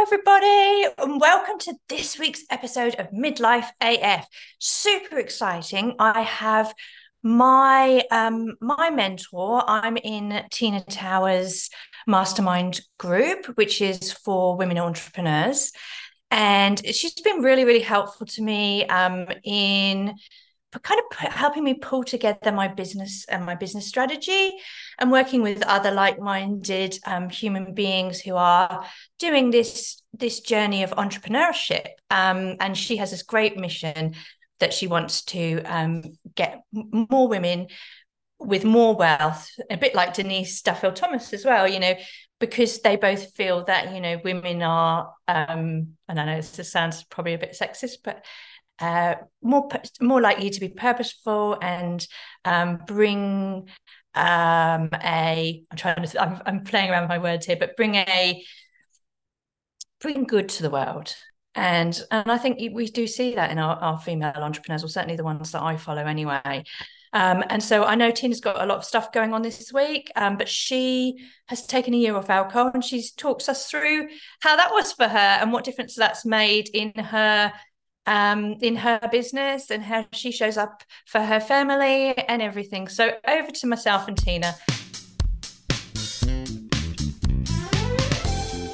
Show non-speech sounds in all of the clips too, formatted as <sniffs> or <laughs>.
everybody, and welcome to this week's episode of Midlife AF. Super exciting. I have my um my mentor. I'm in Tina Tower's mastermind group, which is for women entrepreneurs. And she's been really, really helpful to me um, in kind of helping me pull together my business and my business strategy and working with other like-minded um, human beings who are doing this this journey of entrepreneurship. Um, and she has this great mission that she wants to um, get more women with more wealth a bit like denise duffield thomas as well you know because they both feel that you know women are um and i know this sounds probably a bit sexist but uh, more more likely to be purposeful and um, bring um, a I'm trying to I'm, I'm playing around with my words here, but bring a bring good to the world. And and I think we do see that in our, our female entrepreneurs, or certainly the ones that I follow anyway. Um, and so I know Tina's got a lot of stuff going on this week, um, but she has taken a year off alcohol and she talks us through how that was for her and what difference that's made in her um, in her business and how she shows up for her family and everything. So over to myself and Tina.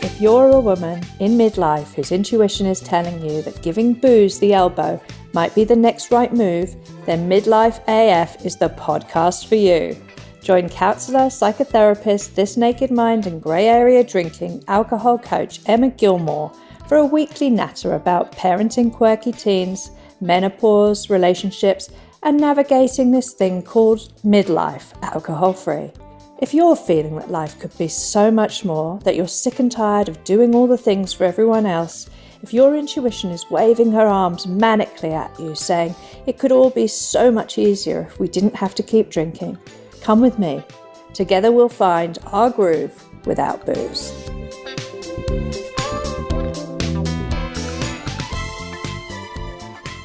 If you're a woman in midlife whose intuition is telling you that giving booze the elbow might be the next right move, then Midlife AF is the podcast for you. Join counsellor, psychotherapist, This Naked Mind, and grey area drinking alcohol coach Emma Gilmour for a weekly natter about parenting quirky teens, menopause, relationships, and navigating this thing called midlife alcohol free. If you're feeling that life could be so much more, that you're sick and tired of doing all the things for everyone else, if your intuition is waving her arms manically at you, saying it could all be so much easier if we didn't have to keep drinking, come with me. Together we'll find our groove without booze.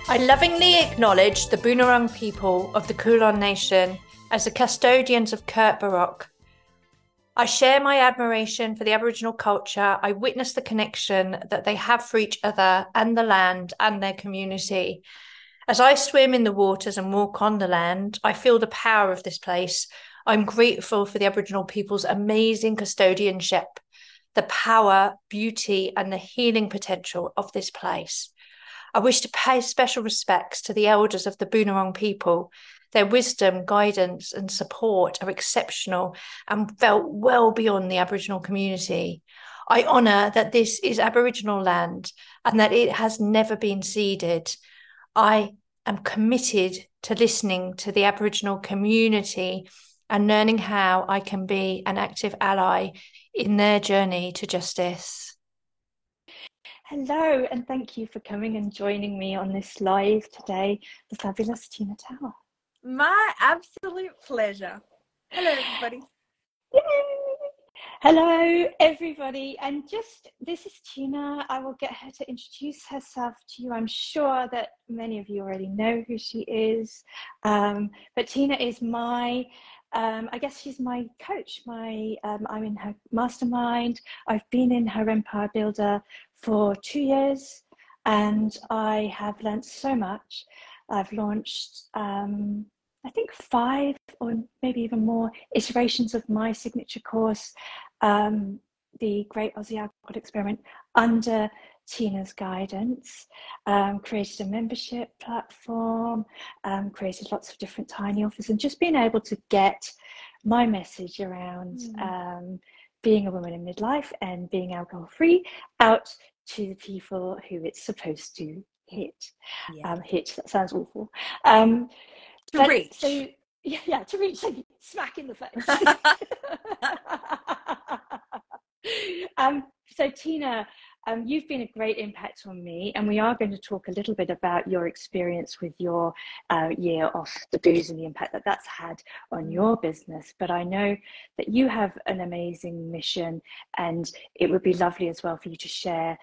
I lovingly acknowledge the Boonwurrung people of the Kulin Nation as the custodians of Kurt Barok. I share my admiration for the Aboriginal culture. I witness the connection that they have for each other and the land and their community. As I swim in the waters and walk on the land, I feel the power of this place. I'm grateful for the Aboriginal people's amazing custodianship, the power, beauty, and the healing potential of this place. I wish to pay special respects to the elders of the Boonwurrung people. Their wisdom, guidance, and support are exceptional and felt well beyond the Aboriginal community. I honour that this is Aboriginal land and that it has never been ceded. I am committed to listening to the Aboriginal community and learning how I can be an active ally in their journey to justice. Hello, and thank you for coming and joining me on this live today, the fabulous Tina Tower. My absolute pleasure. Hello, everybody. Yay! Hello, everybody. And just this is Tina. I will get her to introduce herself to you. I'm sure that many of you already know who she is. Um, but Tina is my um, I guess she's my coach. My um, I'm in her mastermind. I've been in her Empire Builder for two years, and I have learned so much. I've launched, um, I think, five or maybe even more iterations of my signature course, um, the Great Aussie Alcohol Experiment, under Tina's guidance, um, created a membership platform, um, created lots of different tiny offers, and just being able to get my message around mm. um, being a woman in midlife and being alcohol free out to the people who it's supposed to hit. Yeah. Um, hit, that sounds awful. Um, to reach. So, yeah, yeah, to reach, like, smack in the face. <laughs> <laughs> um, so, Tina, um, you've been a great impact on me, and we are going to talk a little bit about your experience with your uh, year off the booze and the impact that that's had on your business. But I know that you have an amazing mission, and it would be lovely as well for you to share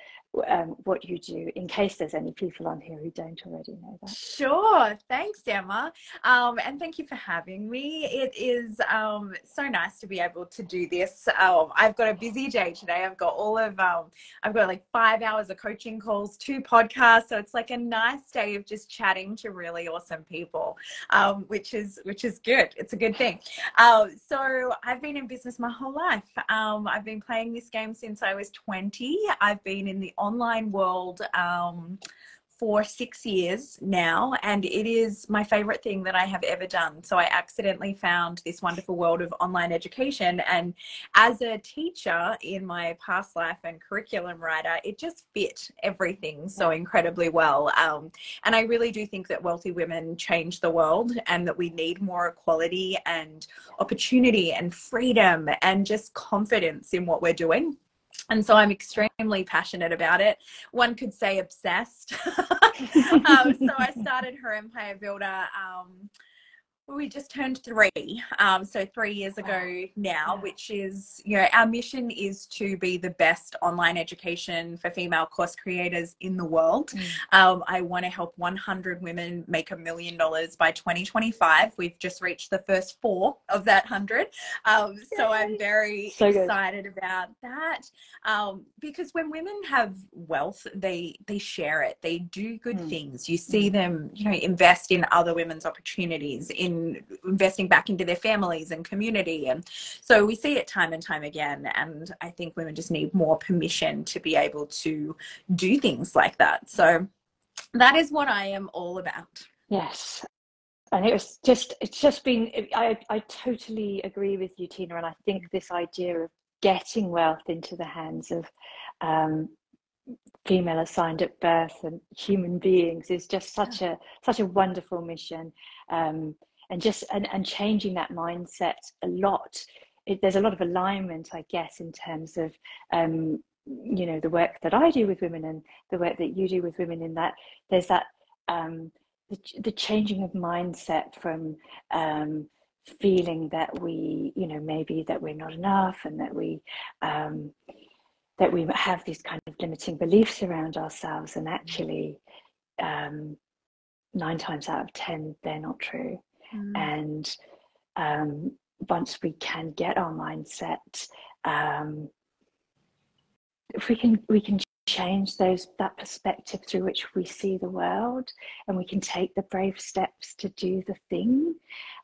um, what you do in case there's any people on here who don't already know that. Sure. Thanks, Emma. Um, and thank you for having me. It is um, so nice to be able to do this. Um, I've got a busy day today. I've got all of, um, I've got like five hours of coaching calls, two podcasts. So it's like a nice day of just chatting to really awesome people, um, which is, which is good. It's a good thing. Uh, so I've been in business my whole life. I've been playing this game since I was 20. I've been in the online world um, for six years now, and it is my favorite thing that I have ever done. So I accidentally found this wonderful world of online education. And as a teacher in my past life and curriculum writer, it just fit everything so incredibly well. Um, and I really do think that wealthy women change the world and that we need more equality and opportunity and freedom and just confidence in what we're doing and so I'm extremely passionate about it. One could say obsessed. <laughs> <laughs> um, so I started Her Empire Builder um, we just turned three um, so three years ago now which is you know our mission is to be the best online education for female course creators in the world. Mm. um, i want to help 100 women make a million dollars by 2025 we've just reached the first four of that 100 um, so i'm very so excited about that um, because when women have wealth they they share it. They do good mm. things. You see mm. them you know invest in other women's opportunities in investing back into their families and community. And so we see it time and time again. And I think women just need more permission to be able to do things like that. So that is what I am all about. Yes. And it was just, it's just been, I, I totally agree with you, Tina. And I think this idea of getting wealth into the hands of um, female assigned at birth and human beings is just such a such a wonderful mission um, and just and, and changing that mindset a lot. It, there's a lot of alignment i guess in terms of um, you know the work that i do with women and the work that you do with women in that there's that um, the, the changing of mindset from um, feeling that we you know maybe that we're not enough and that we um, that we have these kind of limiting beliefs around ourselves and actually um, nine times out of ten they're not true Mm. And um, once we can get our mindset, um, if we can, we can change those that perspective through which we see the world, and we can take the brave steps to do the thing,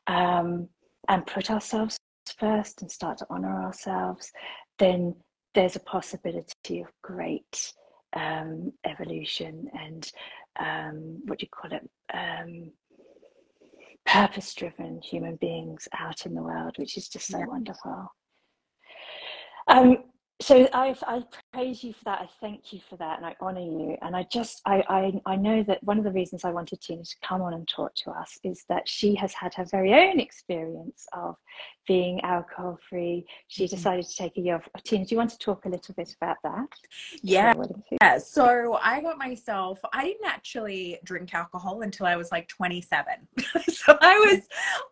um, and put ourselves first and start to honor ourselves. Then there's a possibility of great um, evolution and um, what do you call it? Um, purpose driven human beings out in the world, which is just so yeah. wonderful. Um, so I, I praise you for that. I thank you for that, and I honour you. And I just, I, I, I know that one of the reasons I wanted Tina to come on and talk to us is that she has had her very own experience of being alcohol free. She mm-hmm. decided to take a year off. Tina, do you want to talk a little bit about that? Yeah. Yeah. So I got myself. I didn't actually drink alcohol until I was like 27. <laughs> so I was,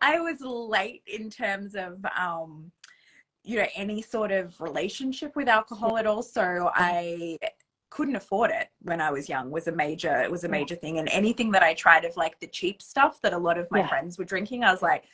I was late in terms of. um you know any sort of relationship with alcohol at all. So i couldn't afford it when i was young was a major it was a major thing. And anything that i tried of like the cheap stuff that a lot of my yeah. friends were drinking i was like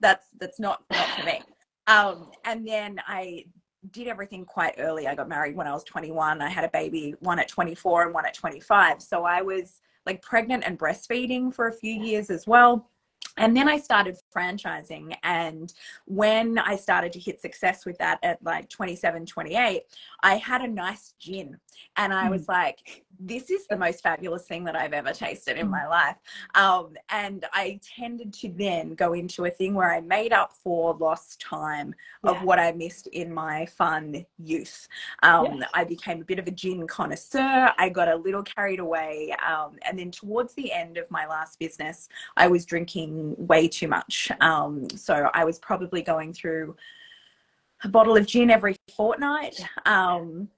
that's that's not not for me. Um and then i did everything quite early. I got married when i was 21 i had a baby one at 24 and one at 25 so i was like pregnant and breastfeeding for a few years as well and then I started franchising. And when I started to hit success with that at like 27, 28, I had a nice gin. And I was hmm. like, this is the most fabulous thing that I've ever tasted in hmm. my life. Um, and I tended to then go into a thing where I made up for lost time of what I missed in my fun youth. Um, yes. I became a bit of a gin connoisseur. I got a little carried away. Um, and then towards the end of my last business, I was drinking way too much. Um, so I was probably going through a bottle of gin every fortnight. Um,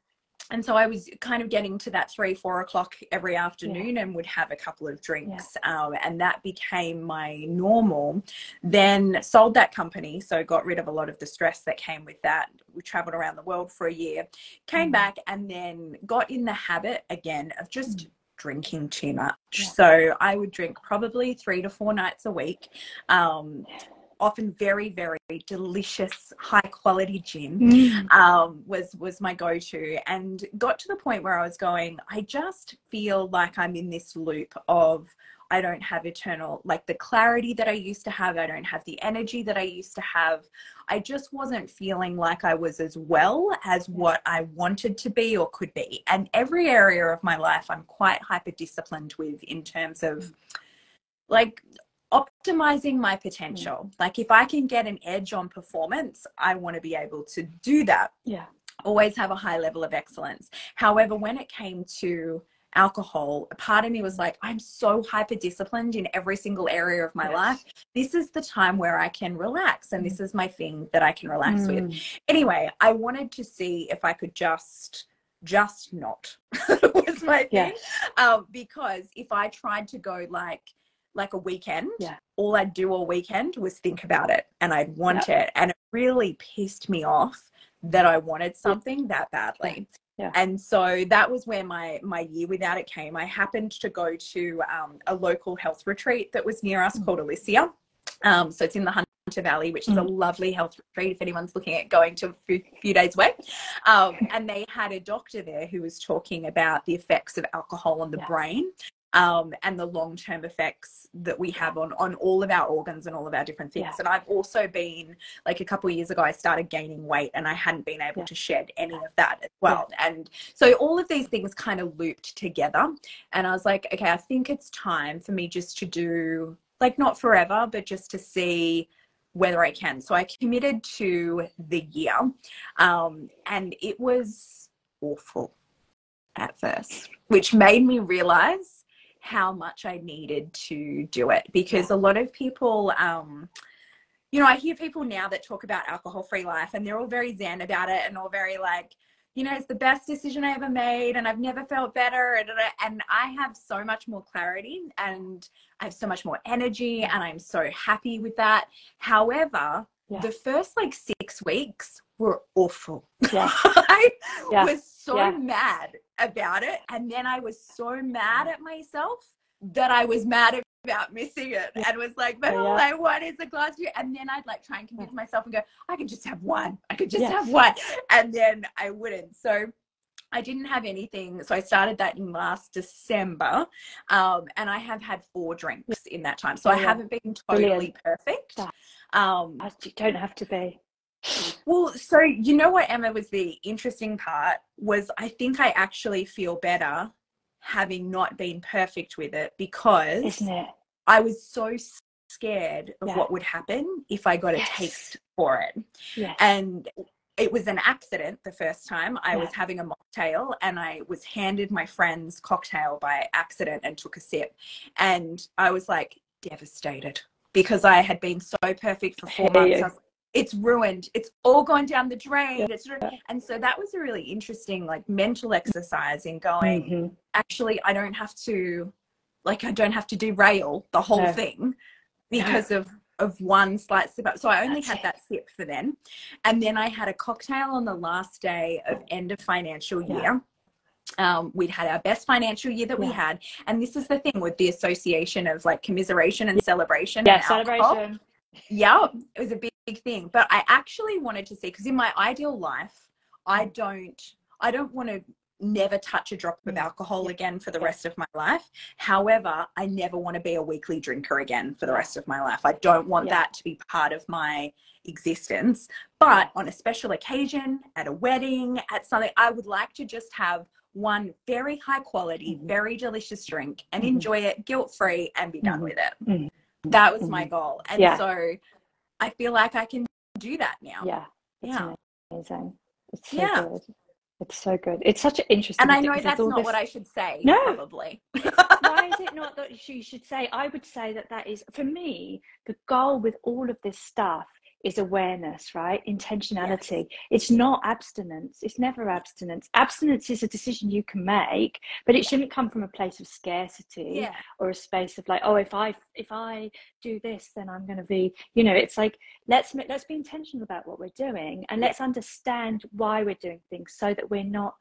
and so I was kind of getting to that three, four o'clock every afternoon yeah. and would have a couple of drinks. Yeah. Um, and that became my normal. Then sold that company. So got rid of a lot of the stress that came with that. We traveled around the world for a year, came mm. back, and then got in the habit again of just. Mm. Drinking too much. Yeah. So I would drink probably three to four nights a week. Um, often very very delicious high quality gin mm. um, was was my go-to and got to the point where i was going i just feel like i'm in this loop of i don't have eternal like the clarity that i used to have i don't have the energy that i used to have i just wasn't feeling like i was as well as what i wanted to be or could be and every area of my life i'm quite hyper disciplined with in terms of like optimizing my potential. Mm. Like if I can get an edge on performance, I want to be able to do that. Yeah. Always have a high level of excellence. However, when it came to alcohol, a part of me was like, I'm so hyper disciplined in every single area of my yes. life. This is the time where I can relax, and mm. this is my thing that I can relax mm. with. Anyway, I wanted to see if I could just just not <laughs> was my thing yes. um, because if i tried to go like like a weekend, yeah. all I'd do all weekend was think about it and I'd want it. And it really pissed me off that I wanted something that badly. Yeah. And so that was where my my year without it came. I happened to go to um, a local health retreat that was near us mm-hmm. called Elysia. Um, so it's in the Hunter Valley, which is mm-hmm. a lovely health retreat if anyone's looking at going to a few, few days away. Um, and they had a doctor there who was talking about the effects of alcohol on the yeah. brain um, and the long term effects that we have on on all of our organs and all of our different things. Yeah. And I've also been like a couple of years ago, I started gaining weight and I hadn't been able yeah. to shed any of that as well. Yeah. And so all of these things kind of looped together. And I was like, okay, I think it's time for me just to do like not forever, but just to see whether I can. So I committed to the year, um, and it was awful at first, which made me realize how much I needed to do it because a lot of people, um, you know, I hear people now that talk about alcohol free life and they're all very zen about it and all very like, you know, it's the best decision I ever made and I've never felt better. And I have so much more clarity and I have so much more energy and I'm so happy with that. However, yeah. the first like six weeks were awful. Yeah. <laughs> I yeah. was so yeah. mad about it. And then I was so mad at myself that I was mad about missing it and was like, but all I want is a glass of. And then I'd like try and convince myself and go, I could just have one. I could just have one. And then I wouldn't. So I didn't have anything. So I started that in last December. Um, and I have had four drinks in that time. So I haven't been totally Brilliant. perfect. Um, you don't have to be. Well, so you know what, Emma, was the interesting part was I think I actually feel better having not been perfect with it because Isn't it? I was so scared of yeah. what would happen if I got yes. a taste for it. Yes. And it was an accident the first time. I yeah. was having a mocktail and I was handed my friend's cocktail by accident and took a sip. And I was like devastated because I had been so perfect for four months it's ruined it's all gone down the drain yeah. and so that was a really interesting like mental exercise in going mm-hmm. actually i don't have to like i don't have to derail the whole no. thing because no. of of one slight sip so i only That's had it. that sip for then and then i had a cocktail on the last day of end of financial year yeah. Um, we'd had our best financial year that yeah. we had and this is the thing with the association of like commiseration and celebration yeah and celebration yeah it was a big big thing. But I actually wanted to see because in my ideal life, I don't I don't want to never touch a drop of mm. alcohol again for the rest of my life. However, I never want to be a weekly drinker again for the rest of my life. I don't want yeah. that to be part of my existence. But on a special occasion, at a wedding, at something, I would like to just have one very high quality, mm-hmm. very delicious drink and mm-hmm. enjoy it guilt free and be done mm-hmm. with it. Mm-hmm. That was my mm-hmm. goal. And yeah. so I feel like I can do that now. Yeah. Yeah. Amazing. It's so yeah. good. It's so good. It's such an interesting. And I know that's not this... what I should say. No, probably. <laughs> Why is it not that you should say? I would say that that is for me the goal with all of this stuff is awareness, right? Intentionality. Yes. It's not abstinence. It's never abstinence. Abstinence is a decision you can make, but it shouldn't come from a place of scarcity yeah. or a space of like, oh, if I if I do this, then I'm going to be, you know, it's like let's let's be intentional about what we're doing and let's understand why we're doing things so that we're not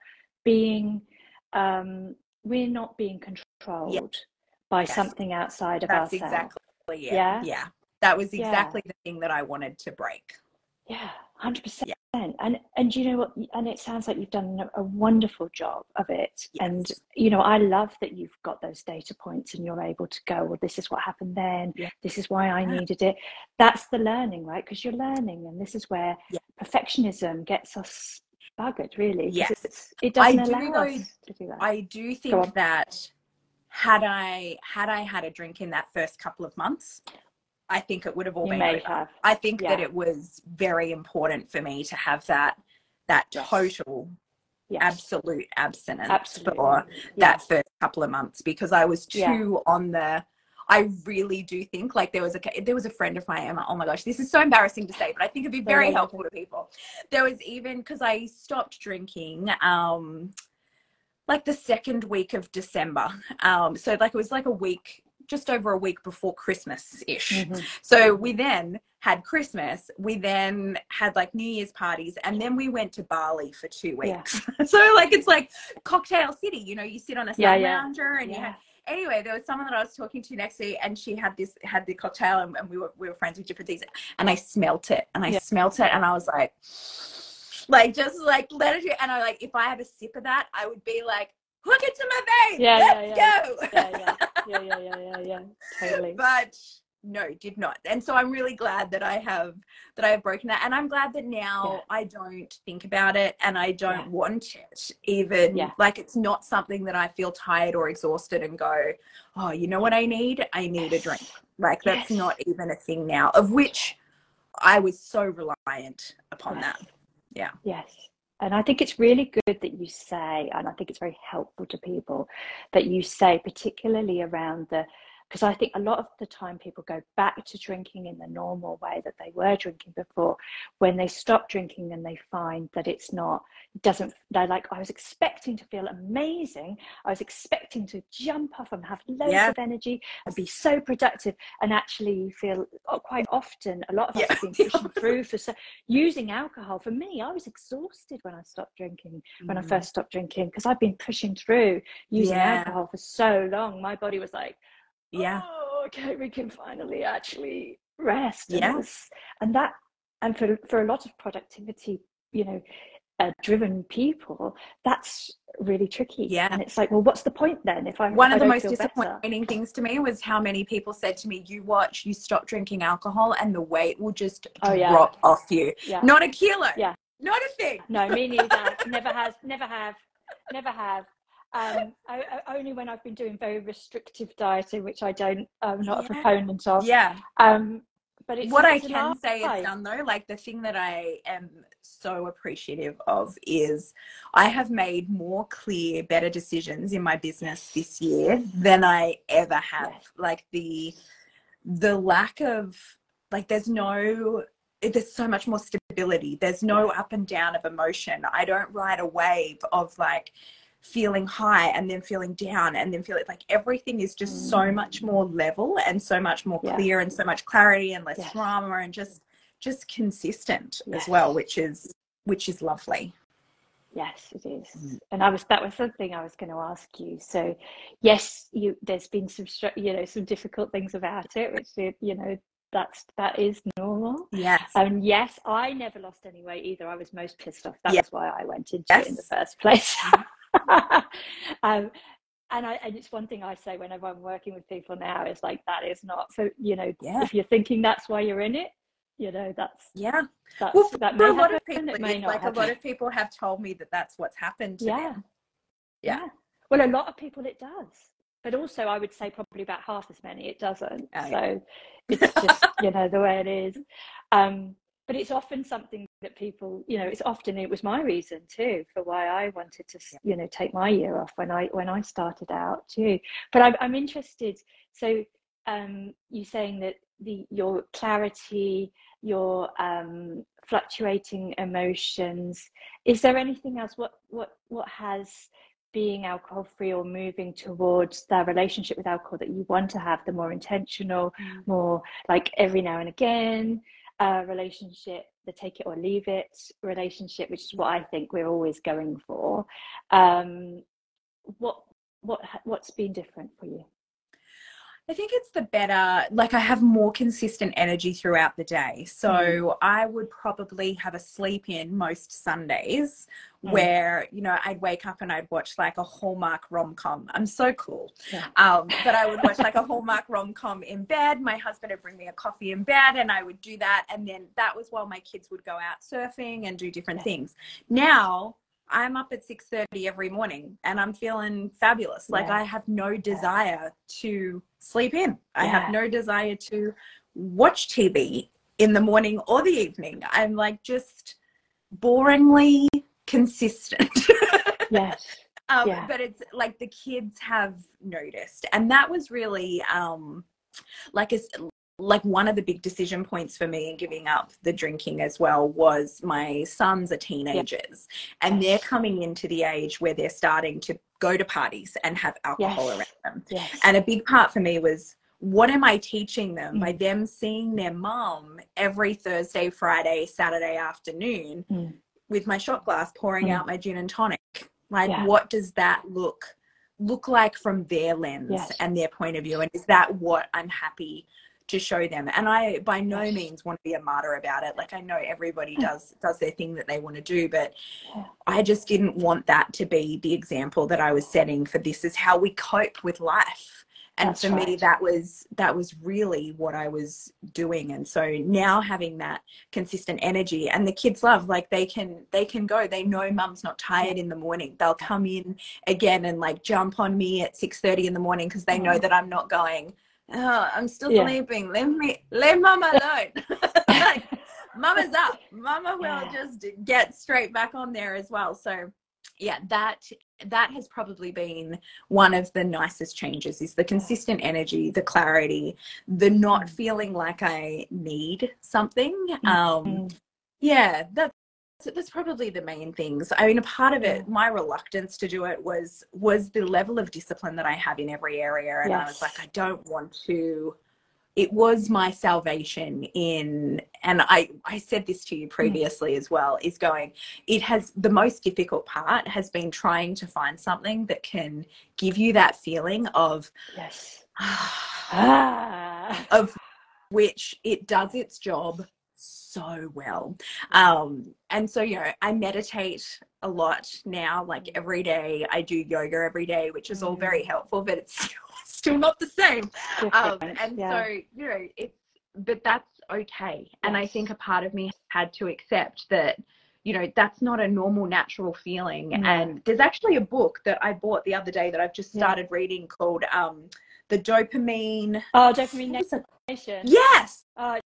being um we're not being controlled yeah. by yes. something outside of That's ourselves. Exactly. It. Yeah. Yeah that was exactly yeah. the thing that I wanted to break. Yeah, hundred percent. And and you know what? And it sounds like you've done a wonderful job of it. Yes. And you know, I love that you've got those data points and you're able to go. Well, this is what happened then. Yeah. This is why I yeah. needed it. That's the learning, right? Because you're learning, and this is where perfectionism gets us buggered. Really, yes, it doesn't allow us to do that. I do think that had I had I had a drink in that first couple of months, I think it would have all you been over. Have. I think yeah. that it was very important for me to have that that yes. total yes. absolute abstinence Absolutely. for yes. that first couple of months because I was too yeah. on the I really do think like there was a there was a friend of mine. Oh my gosh, this is so embarrassing to say, but I think it'd be very helpful to people. There was even because I stopped drinking. Um, like the second week of December. Um, so like it was like a week just over a week before Christmas ish. Mm-hmm. So we then had Christmas, we then had like New Year's parties, and then we went to Bali for two weeks. Yeah. <laughs> so like it's like cocktail city, you know, you sit on a sun yeah, yeah. lounger and you have anyway, there was someone that I was talking to next to, and she had this had the cocktail, and, and we were we were friends with different things, and I smelt it, and I yeah. smelt it, and I was like, like just like let it, and I like if I have a sip of that, I would be like, hook it to my veins, yeah, let's yeah, go. Yeah, yeah yeah, yeah, yeah, yeah, yeah, totally. But no, did not. And so I'm really glad that I have that I have broken that, and I'm glad that now yeah. I don't think about it and I don't yeah. want it even. Yeah. Like it's not something that I feel tired or exhausted and go, oh, you know what I need? I need a drink. Like that's yes. not even a thing now. Of which I was so reliant upon yes. that. Yeah. Yes. And I think it's really good that you say, and I think it's very helpful to people that you say, particularly around the because I think a lot of the time people go back to drinking in the normal way that they were drinking before when they stop drinking and they find that it's not doesn't they're like I was expecting to feel amazing I was expecting to jump off and have loads yeah. of energy and be so productive and actually you feel oh, quite often a lot of us yeah. have been <laughs> pushing through for so using alcohol for me I was exhausted when I stopped drinking mm. when I mm. first stopped drinking because I've been pushing through using yeah. alcohol for so long my body was like yeah. Oh, okay we can finally actually rest and, and that and for for a lot of productivity you know uh, driven people that's really tricky yeah. and it's like well what's the point then if i'm one of the most disappointing better? things to me was how many people said to me you watch you stop drinking alcohol and the weight will just oh, yeah. drop off you. Yeah. not a kilo. Yeah. Not a thing. No me neither. <laughs> Never has never have. Never have um, I, I, only when I've been doing very restrictive dieting, which I don't, I'm not yeah. a proponent of. Yeah. Um, but it's what I can say is done though, like the thing that I am so appreciative of is I have made more clear, better decisions in my business this year than I ever have. Yes. Like the the lack of like there's no there's so much more stability. There's no up and down of emotion. I don't ride a wave of like feeling high and then feeling down and then feeling like everything is just mm. so much more level and so much more yeah. clear and so much clarity and less yes. drama and just just consistent yes. as well which is which is lovely yes it is mm. and i was that was something i was going to ask you so yes you there's been some you know some difficult things about it which you know that's that is normal yes and yes i never lost any weight either i was most pissed off that's yes. why i went into yes. it in the first place mm. <laughs> um, and I and it's one thing I say whenever I'm working with people now is like that is not so you know yeah. if you're thinking that's why you're in it you know that's yeah that's, well, that may a lot happen, of people it may not like happen. a lot of people have told me that that's what's happened yeah. yeah. yeah well a lot of people it does but also I would say probably about half as many it doesn't oh, so it's <laughs> just you know the way it is um but it's often something that people you know it's often it was my reason too for why i wanted to you know take my year off when i when i started out too but i'm, I'm interested so um you saying that the your clarity your um, fluctuating emotions. Is there anything else? What what what has being alcohol free or moving towards the relationship with alcohol that you want to have the more intentional mm. more like every now and again uh, relationship the take it or leave it relationship which is what i think we're always going for. Um, what what what's been different for you I think it's the better, like I have more consistent energy throughout the day. So mm. I would probably have a sleep in most Sundays mm. where, you know, I'd wake up and I'd watch like a Hallmark rom com. I'm so cool. Yeah. Um, but I would watch like a Hallmark rom com in bed. My husband would bring me a coffee in bed and I would do that. And then that was while my kids would go out surfing and do different things. Now, I'm up at 6:30 every morning and I'm feeling fabulous. Like I have no desire to sleep in. I yeah. have no desire to watch TV in the morning or the evening. I'm like just boringly consistent. <laughs> yes. Um, yeah. But it's like the kids have noticed. And that was really um, like a, like one of the big decision points for me in giving up the drinking as well was my sons are teenagers and they're coming into the age where they're starting to go to parties and have alcohol yes. around them. Yes. And a big part for me was what am I teaching them mm. by them seeing their mom every Thursday, Friday, Saturday afternoon mm. with my shot glass pouring mm. out my gin and tonic? Like yeah. what does that look look like from their lens yes. and their point of view? And is that what I'm happy to show them. And i by no means want to be a martyr about it. Like i know everybody does does their thing that they want to do but i just didn't want that to be the example that i was setting for this is how we cope with life. And That's for right. me that was that was really what i was doing. And so now having that consistent energy and the kids love like they can they can go. They know mum's not tired in the morning. They'll come in again and like jump on me at 6 30 in the morning because they know mm. that i'm not going oh, I'm still yeah. sleeping. Let me let mama <laughs> alone. <laughs> like, mama's up. Mama will yeah. just get straight back on there as well. So yeah, that that has probably been one of the nicest changes is the consistent energy, the clarity, the not mm. feeling like I need something. Mm-hmm. Um yeah, that so that's probably the main things i mean a part of it my reluctance to do it was was the level of discipline that i have in every area and yes. i was like i don't want to it was my salvation in and i i said this to you mm. previously mm. as well is going it has the most difficult part has been trying to find something that can give you that feeling of yes <sighs> ah. of which it does its job so well. Um, and so, you know, I meditate a lot now, like mm. every day. I do yoga every day, which is all very mm. helpful, but <laughs> it's still not the same. Um, and yeah. so, you know, it's, but that's okay. Yes. And I think a part of me had to accept that you know that's not a normal natural feeling and there's actually a book that i bought the other day that i've just started yeah. reading called um the dopamine oh dopamine nation yes oh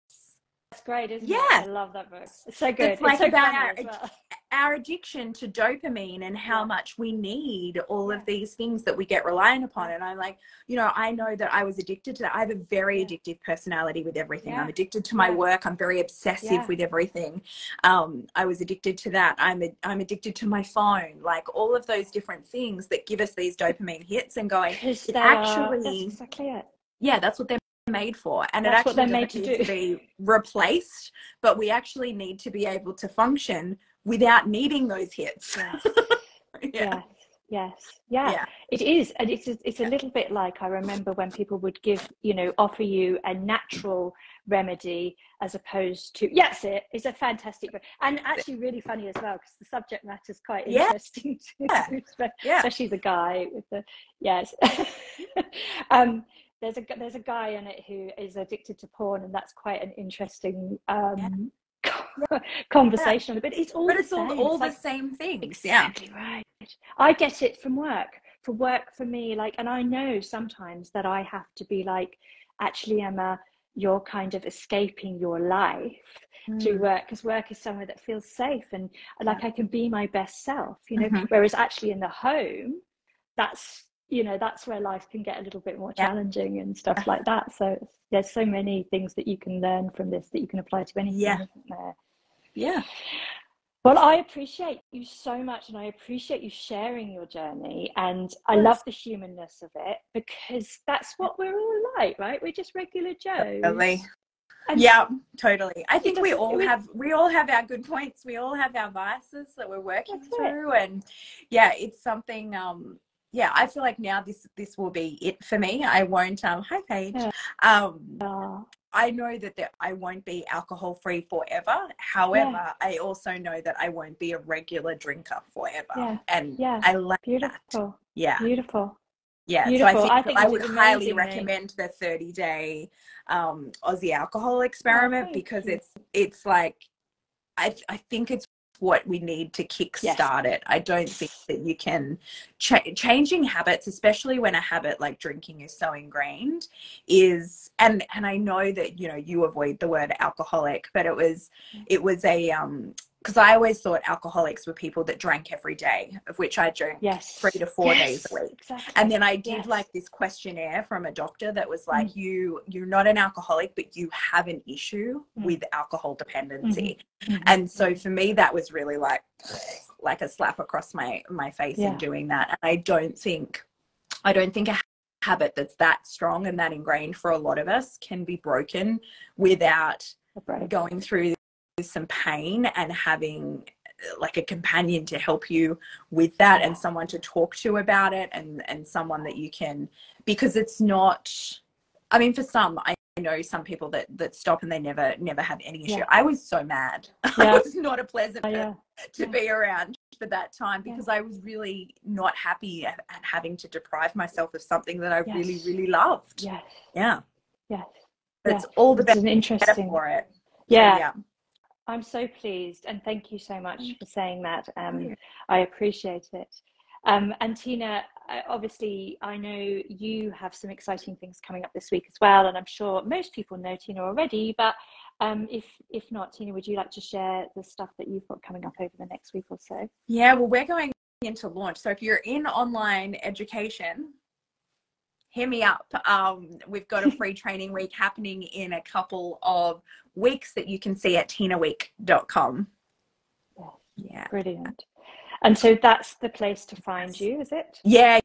that's great, isn't yeah. it? I love that book. It's so good. It's like so about our, well. our addiction to dopamine and how yeah. much we need all of these things that we get reliant upon. And I'm like, you know, I know that I was addicted to that. I have a very addictive personality with everything. Yeah. I'm addicted to my yeah. work. I'm very obsessive with everything. Um, I was addicted to that. I'm a, I'm addicted to my phone. Like all of those different things that give us these dopamine hits and going. Actually, that's exactly it. Yeah, that's what they're made for and That's it actually doesn't made need to, to be replaced but we actually need to be able to function without needing those hits <laughs> yes yeah. yes yeah. yeah it is and it's a, it's a little bit like i remember when people would give you know offer you a natural remedy as opposed to yes it is a fantastic and actually really funny as well because the subject matter is quite yeah. interesting <laughs> too, yeah. especially the guy with the yes <laughs> um there's a there's a guy in it who is addicted to porn, and that's quite an interesting um, yeah. <laughs> conversation. Yeah. But it's all but it's all, all it's the like, same things. Exactly yeah. right. I get it from work. For work, for me, like, and I know sometimes that I have to be like, actually, Emma, you're kind of escaping your life mm. to work because work is somewhere that feels safe and like I can be my best self, you know. Mm-hmm. Whereas actually in the home, that's you know that's where life can get a little bit more Yeah. challenging and stuff like that so there's so many things that you can learn from this that you can apply to anything Yeah. Yeah. well i appreciate you so much and i appreciate you sharing your journey and i love the humanness of it because that's what we're all like right we're just regular joes Totally. And- Yeah, totally. I think we all have we all have our good points. We all have our vices that we're working That's it. through, and yeah, it's something. Um, yeah, I feel like now this this will be it for me. I won't. Um, hi Paige. Yeah. Um, Ah, I know that there, I won't be alcohol free forever. However, I also know that I won't be a regular drinker forever. Yeah. And Yeah. I like that. beautiful Yeah. beautiful Yeah. Beautiful. So I I think, think I would highly recommend the 30 day um, Aussie alcohol experiment thank because it's it's like I I think it's what we need to kickstart it. I don't think that you can cha- changing habits, especially when a habit like drinking is so ingrained, is and and I know that you know you avoid the word alcoholic, but it was it was a um because I always thought alcoholics were people that drank every day, of which I drank yes three to four days a week. exactly. And then I did Yes. like this questionnaire from a doctor that was like, you you're not an alcoholic, but you have an issue Mm. with alcohol dependency. Mhm. And so for me, that was really like <sniffs> like a slap across my my face Yeah. in doing that. And I don't think I don't think a habit that's that strong and that ingrained for a lot of us can be broken without going through some pain and having uh, like a companion to help you with that and someone to talk to about it and and someone that you can because it's not i mean for some i know some people that that stop and they never never have any issue Yeah. i was so mad <laughs> Yeah. i was not a pleasant Oh, yeah to Yeah. be around for that time Yeah. because I was really not happy at, at having to deprive myself of something that I really, Yes. really loved. yes Yeah. yeah. That's all the best an interesting for it. So, yeah yeah. I'm so pleased, and thank you so much for saying that. Um, I appreciate it. Um, and Tina, obviously, I know you have some exciting things coming up this week as well, and I'm sure most people know Tina already. But um, if if not, Tina, would you like to share the stuff that you've got coming up over the next week or so? Yeah, well, we're going into launch. So if you're in online education, hit me up. Um, we've got a <laughs> free training week happening in a couple of weeks that you can see at tinaweek.com. Yeah. Yeah. Brilliant. And so that's the place to find you, is it? Yeah,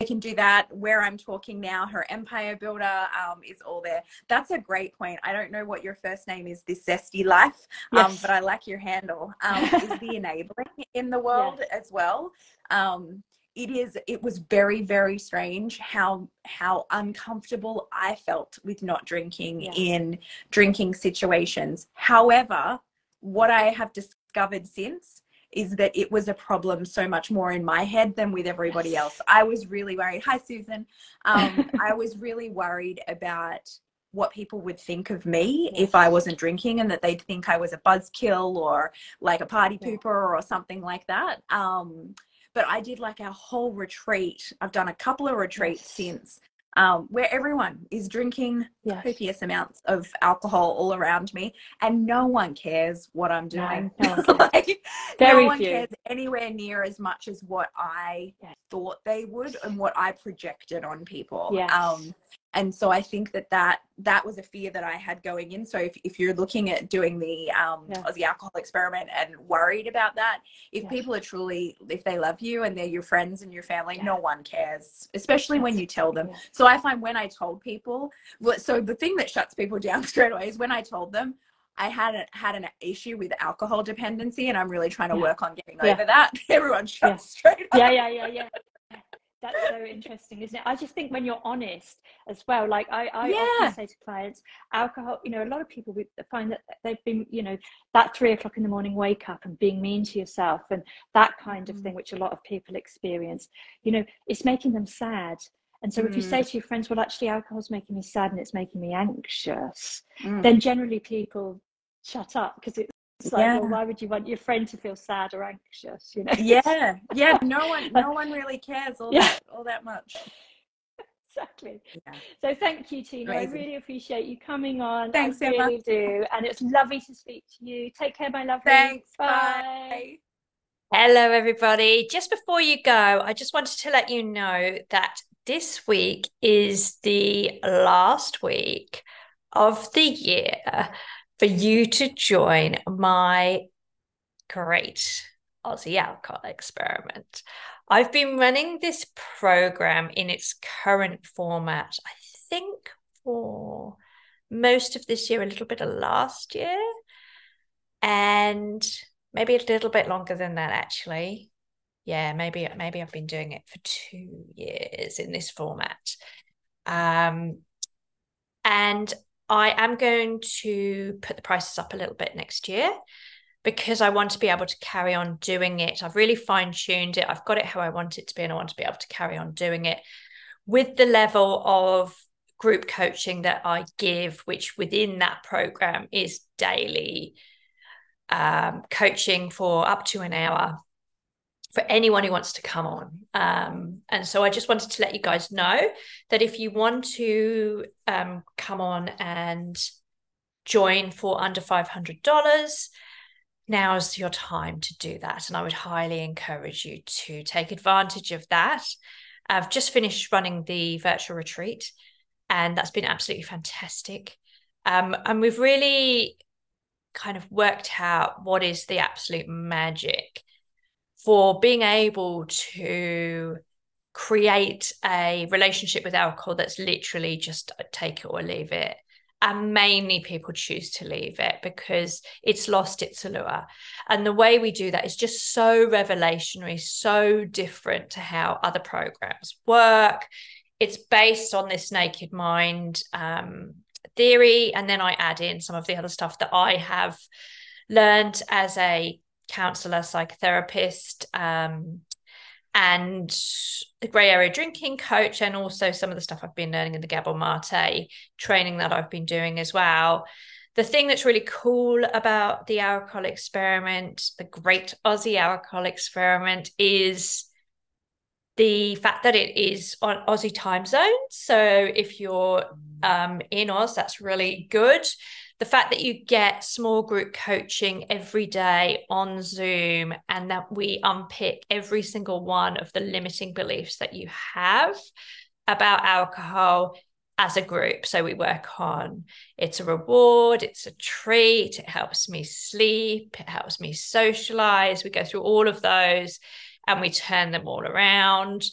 you can do that. Where I'm talking now, her Empire Builder um, is all there. That's a great point. I don't know what your first name is, this Zesty Life, um, but I like your handle. Um, is the <laughs> enabling in the world as well. Um, it is. It was very, very strange how how uncomfortable I felt with not drinking Yeah. in drinking situations. However, what I have discovered since is that it was a problem so much more in my head than with everybody else. <laughs> I was really worried. Hi, Susan. Um, <laughs> I was really worried about what people would think of me if I wasn't drinking and that they'd think I was a buzzkill or like a party Yeah. pooper or something like that. Um, but I did like a whole retreat. I've done a couple of retreats Yes. since um, where everyone is drinking Yes. copious amounts of alcohol all around me and no one cares what i'm No, doing no one <laughs> cares. like, Very no one few. cares anywhere near as much as what i Yes. thought they would and what i projected on people Yes. um and so i think that that that was a fear that i had going in so if, if you're looking at doing the um Yeah. aussie alcohol experiment and worried about that if Yes. people are truly if they love you and they're your friends and your family Yeah. no one cares especially when you tell them yeah. so I find when I told people, so the thing that shuts people <laughs> down straight away is when I told them I had a, had an issue with alcohol dependency, and I'm really trying to Yeah. work on getting Yeah. over that. <laughs> Everyone shuts straight up. yeah, yeah, yeah, yeah. That's so interesting, isn't it? I just think when you're honest as well, like I, I Yeah. often say to clients, alcohol, you know, a lot of people find that they've been, you know, that three o'clock in the morning wake up and being mean to yourself and that kind of Mhm. thing, which a lot of people experience, you know, it's making them sad. And so if you Mm. say to your friends, well, actually, alcohol's making me sad and it's making me anxious, Mm. then generally people shut up because it's like, Yeah. well, why would you want your friend to feel sad or anxious? You know? yeah, yeah. <laughs> No one, no one really cares all Yeah. that, all that much. exactly. Yeah. So thank you, Tina. Amazing. I really appreciate you coming on. Thanks, I Emma. really do. And it's lovely to speak to you. Take care, my lovely. Thanks. Bye. Bye. Hello, everybody. Just before you go, I just wanted to let you know that this week is the last week of the year for you to join my great Aussie alcohol experiment. I've been running this program in its current format, I think, for most of this year, a little bit of last year. And maybe a little bit longer than that actually yeah maybe maybe i've been doing it for two years in this format um and i am going to put the prices up a little bit next year because i want to be able to carry on doing it. I've really fine-tuned it. I've got it how i want it to be and i want to be able to carry on doing it with the level of group coaching that i give which within that program is daily um, coaching for up to an hour for anyone who wants to come on. Um, and so I just wanted to let you guys know that if you want to um, come on and join for under $500, now's your time to do that. And I would highly encourage you to take advantage of that. I've just finished running the virtual retreat, and that's been absolutely fantastic. Um, and we've really kind of worked out what is the absolute magic for being able to create a relationship with alcohol that's literally just take it or leave it. And mainly people choose to leave it because it's lost its allure. And the way we do that is just so revelationary, so different to how other programs work. It's based on this naked mind um, theory. And then I add in some of the other stuff that I have learned as a counselor, psychotherapist, um, and the grey area drinking coach, and also some of the stuff I've been learning in the Gabor Mate training that I've been doing as well. The thing that's really cool about the alcohol experiment, the great Aussie alcohol experiment, is the fact that it is on Aussie time zone. So if you're um, in Oz, that's really good. The fact that you get small group coaching every day on Zoom and that we unpick every single one of the limiting beliefs that you have about alcohol as a group. So we work on it's a reward, it's a treat, it helps me sleep, it helps me socialize. We go through all of those and we turn them all around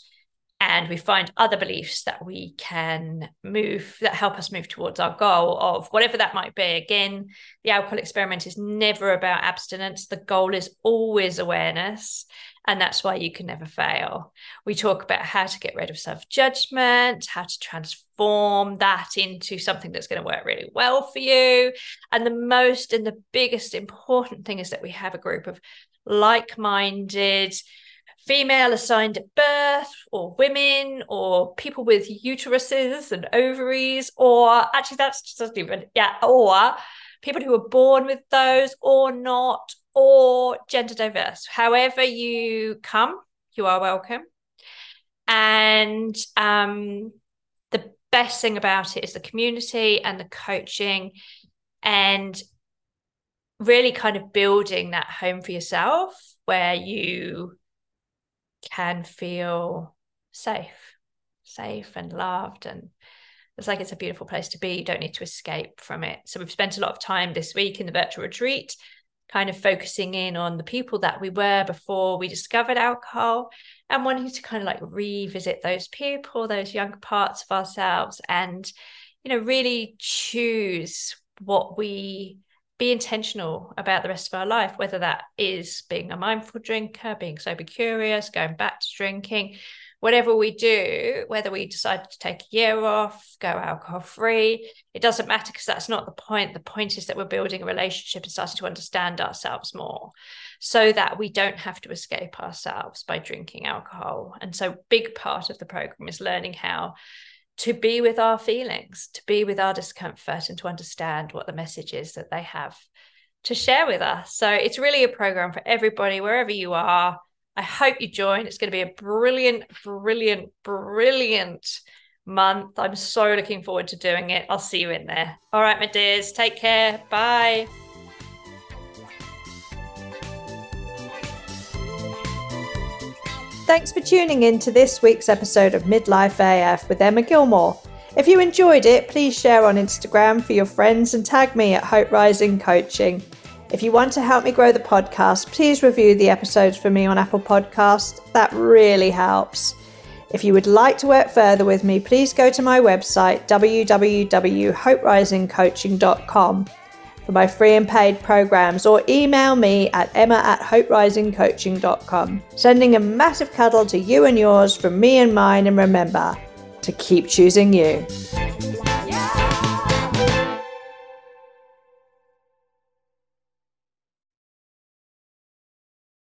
and we find other beliefs that we can move that help us move towards our goal of whatever that might be. Again the alcohol experiment is never about abstinence. The goal is always awareness and that's why you can never fail. We talk about how to get rid of self-judgment how to transform that into something that's going to work really well for you. And the most and the biggest important thing is that we have a group of like-minded female assigned at birth or women or people with uteruses and ovaries or actually that's just even yeah or people who were born with those or not or gender diverse. However you come you are welcome. And um, the best thing about it is the community and the coaching and really kind of building that home for yourself where you can feel safe, safe and loved. And it's like it's a beautiful place to be. You don't need to escape from it. So we've spent a lot of time this week in the virtual retreat, kind of focusing in on the people that we were before we discovered alcohol and wanting to kind of like revisit those people, those younger parts of ourselves, and you know, really choose what we be intentional about the rest of our life, whether that is being a mindful drinker, being sober curious, going back to drinking, whatever we do, whether we decide to take a year off, go alcohol free, it doesn't matter because that's not the point. The point is that we're building a relationship and starting to understand ourselves more so that we don't have to escape ourselves by drinking alcohol. And so, big part of the program is learning how to be with our feelings, to be with our discomfort, and to understand what the message is that they have to share with us. So it's really a program for everybody, wherever you are. I hope you join. It's going to be a brilliant, brilliant, brilliant month. I'm so looking forward to doing it. I'll see you in there. All right, my dears, take care. Bye. Thanks for tuning in to this week's episode of Midlife AF with Emma Gilmour. If you enjoyed it, please share on Instagram for your friends and tag me at Hope Rising Coaching. If you want to help me grow the podcast, please review the episodes for me on Apple Podcast. That really helps. If you would like to work further with me, please go to my website www.hoperisingcoaching.com for my free and paid programs or email me at emma at hoperisingcoaching.com. Sending a massive cuddle to you and yours from me and mine, and remember to keep choosing you.